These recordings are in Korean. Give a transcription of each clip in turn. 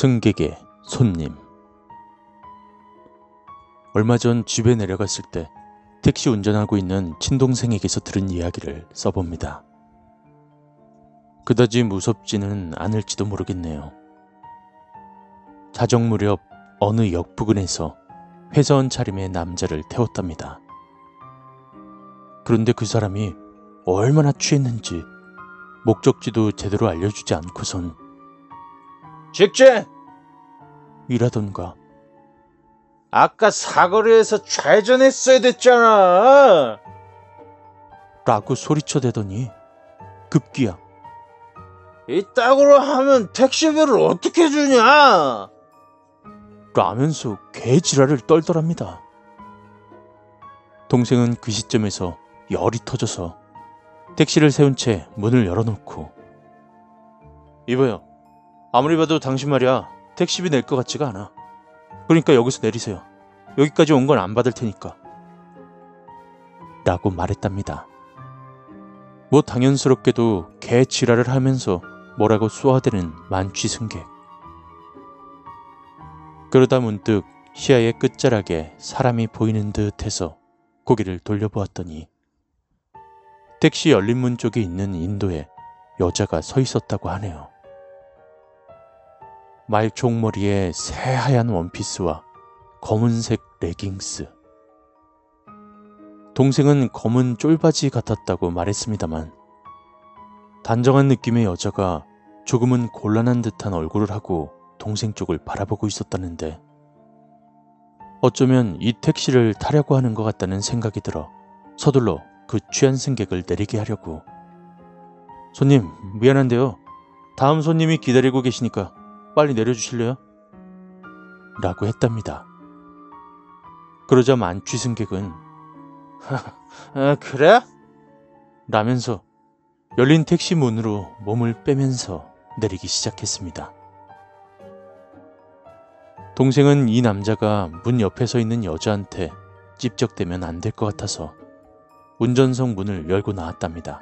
승객의 손님 얼마 전 집에 내려갔을 때 택시 운전하고 있는 친동생에게서 들은 이야기를 써봅니다. 그다지 무섭지는 않을지도 모르겠네요. 자정 무렵 어느 역 부근에서 회사원 차림의 남자를 태웠답니다. 그런데 그 사람이 얼마나 취했는지 목적지도 제대로 알려주지 않고선 직진! 이라던가 아까 사거리 에서 좌회전했어야 됐잖아! 라고 소리쳐대더니 급기야 이따구로 하면 택시비를 어떻게 주냐? 라면서 개지랄을 떨더랍니다. 동생은 그 시점에서 열이 터져서 택시를 세운 채 문을 열어놓고 이봐요. 아무리 봐도 당신 말이야 택시비 낼 것 같지가 않아. 그러니까 여기서 내리세요. 여기까지 온 건 안 받을 테니까. 라고 말했답니다. 뭐 당연스럽게도 개 지랄을 하면서 뭐라고 쏘아대는 만취 승객. 그러다 문득 시야의 끝자락에 사람이 보이는 듯 해서 고개를 돌려보았더니 택시 열린 문 쪽에 있는 인도에 여자가 서 있었다고 하네요. 말총머리에 새하얀 원피스와 검은색 레깅스. 동생은 검은 쫄바지 같았다고 말했습니다만 단정한 느낌의 여자가 조금은 곤란한 듯한 얼굴을 하고 동생 쪽을 바라보고 있었다는데 어쩌면 이 택시를 타려고 하는 것 같다는 생각이 들어 서둘러 그 취한 승객을 내리게 하려고 손님 미안한데요 다음 손님이 기다리고 계시니까 빨리 내려주실래요? 라고 했답니다. 그러자 만취 승객은 아, 그래? 라면서 열린 택시 문으로 몸을 빼면서 내리기 시작했습니다. 동생은 이 남자가 문 옆에 서 있는 여자한테 찝적대면 안 될 것 같아서 운전석 문을 열고 나왔답니다.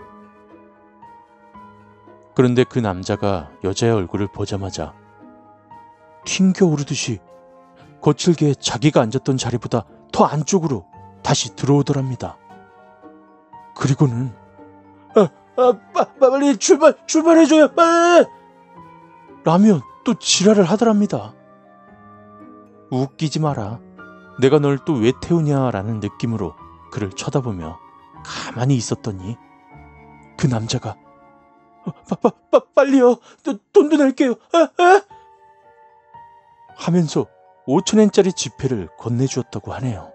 그런데 그 남자가 여자의 얼굴을 보자마자 튕겨 오르듯이 거칠게 자기가 앉았던 자리보다 더 안쪽으로 다시 들어오더랍니다. 그리고는 아, 아, 빠, 빨리 출발, 출발해줘요, 빨리! 라면 또 지랄을 하더랍니다. 웃기지 마라. 내가 널 또 왜 태우냐라는 느낌으로 그를 쳐다보며 가만히 있었더니 그 남자가 빠, 빠, 빠, 빨리요. 도, 돈도 낼게요. 아, 아? 하면서 5천엔짜리 지폐를 건네주었다고 하네요.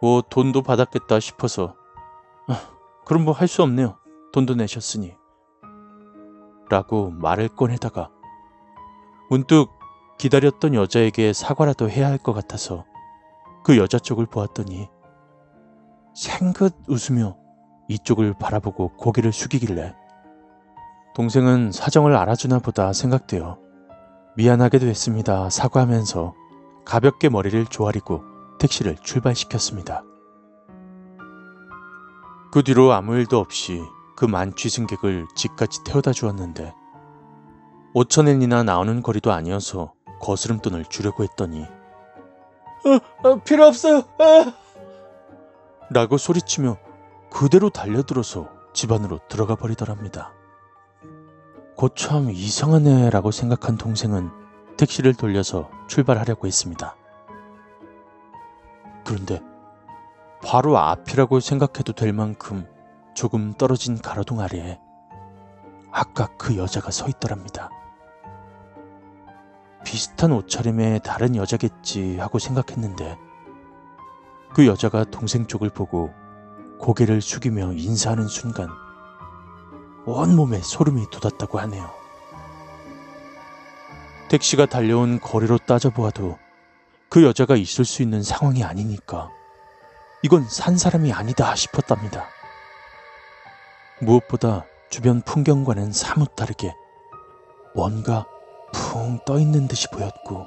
뭐 돈도 받았겠다 싶어서 아, 그럼 뭐 할 수 없네요. 돈도 내셨으니 라고 말을 꺼내다가 문득 기다렸던 여자에게 사과라도 해야 할 것 같아서 그 여자 쪽을 보았더니 생긋 웃으며 이쪽을 바라보고 고개를 숙이길래 동생은 사정을 알아주나 보다 생각되어 미안하게도 했습니다 사과하면서 가볍게 머리를 조아리고 택시를 출발시켰습니다. 그 뒤로 아무 일도 없이 그 만취 승객을 집까지 태워다 주었는데 5천엔이나 나오는 거리도 아니어서 거스름돈을 주려고 했더니 어, 어, 필요 없어요. 아! 라고 소리치며 그대로 달려들어서 집 안으로 들어가 버리더랍니다. 고참 이상하네 라고 생각한 동생은 택시를 돌려서 출발하려고 했습니다. 그런데 바로 앞이라고 생각해도 될 만큼 조금 떨어진 가로등 아래에 아까 그 여자가 서 있더랍니다. 비슷한 옷차림의 다른 여자겠지 하고 생각했는데 그 여자가 동생 쪽을 보고 고개를 숙이며 인사하는 순간 온몸에 소름이 돋았다고 하네요. 택시가 달려온 거리로 따져보아도 그 여자가 있을 수 있는 상황이 아니니까 이건 산 사람이 아니다 싶었답니다. 무엇보다 주변 풍경과는 사뭇 다르게 뭔가 붕 떠 있는 듯이 보였고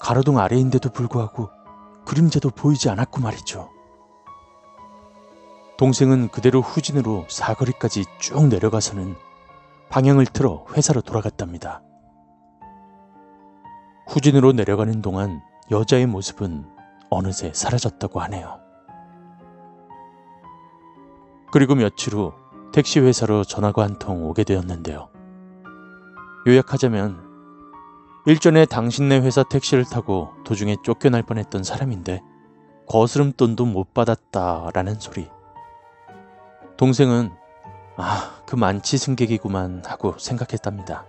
가로등 아래인데도 불구하고 그림자도 보이지 않았고 말이죠. 동생은 그대로 후진으로 사거리까지 쭉 내려가서는 방향을 틀어 회사로 돌아갔답니다. 후진으로 내려가는 동안 여자의 모습은 어느새 사라졌다고 하네요. 그리고 며칠 후 택시 회사로 전화가 한 통 오게 되었는데요. 요약하자면 일전에 당신네 회사 택시를 타고 도중에 쫓겨날 뻔했던 사람인데 거스름 돈도 못 받았다라는 소리. 동생은 아, 그 만치 승객이구만 하고 생각했답니다.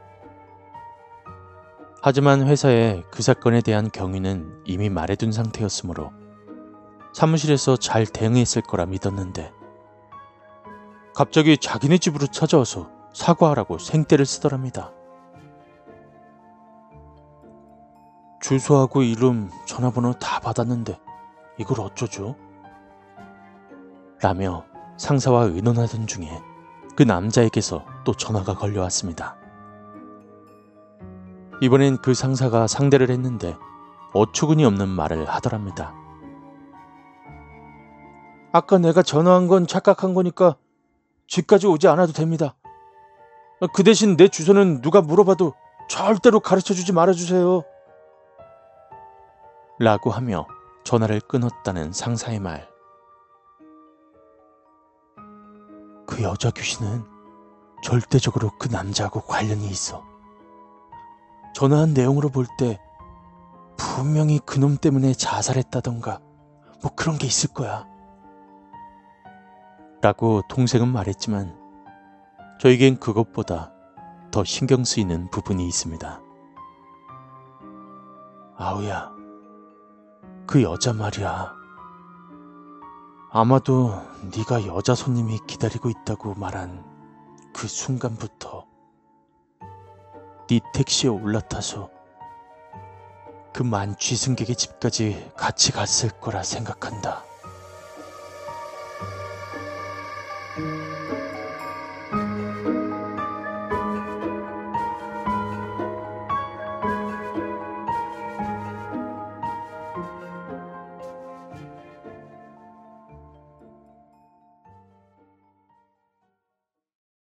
하지만 회사에 그 사건에 대한 경위는 이미 말해둔 상태였으므로 사무실에서 잘 대응했을 거라 믿었는데 갑자기 자기네 집으로 찾아와서 사과하라고 생떼를 쓰더랍니다. 주소하고 이름, 전화번호 다 받았는데 이걸 어쩌죠? 라며 상사와 의논하던 중에 그 남자에게서 또 전화가 걸려왔습니다. 이번엔 그 상사가 상대를 했는데 어처구니 없는 말을 하더랍니다. 아까 내가 전화한 건 착각한 거니까 집까지 오지 않아도 됩니다. 그 대신 내 주소는 누가 물어봐도 절대로 가르쳐 주지 말아주세요. 라고 하며 전화를 끊었다는 상사의 말. 그 여자 귀신은 절대적으로 그 남자하고 관련이 있어. 전화한 내용으로 볼 때 분명히 그놈 때문에 자살했다던가 뭐 그런 게 있을 거야. 라고 동생은 말했지만 저에겐 그것보다 더 신경 쓰이는 부분이 있습니다. 아우야, 그 여자 말이야. 아마도 네가 여자 손님이 기다리고 있다고 말한 그 순간부터 네 택시에 올라타서 그 만취 승객의 집까지 같이 갔을 거라 생각한다.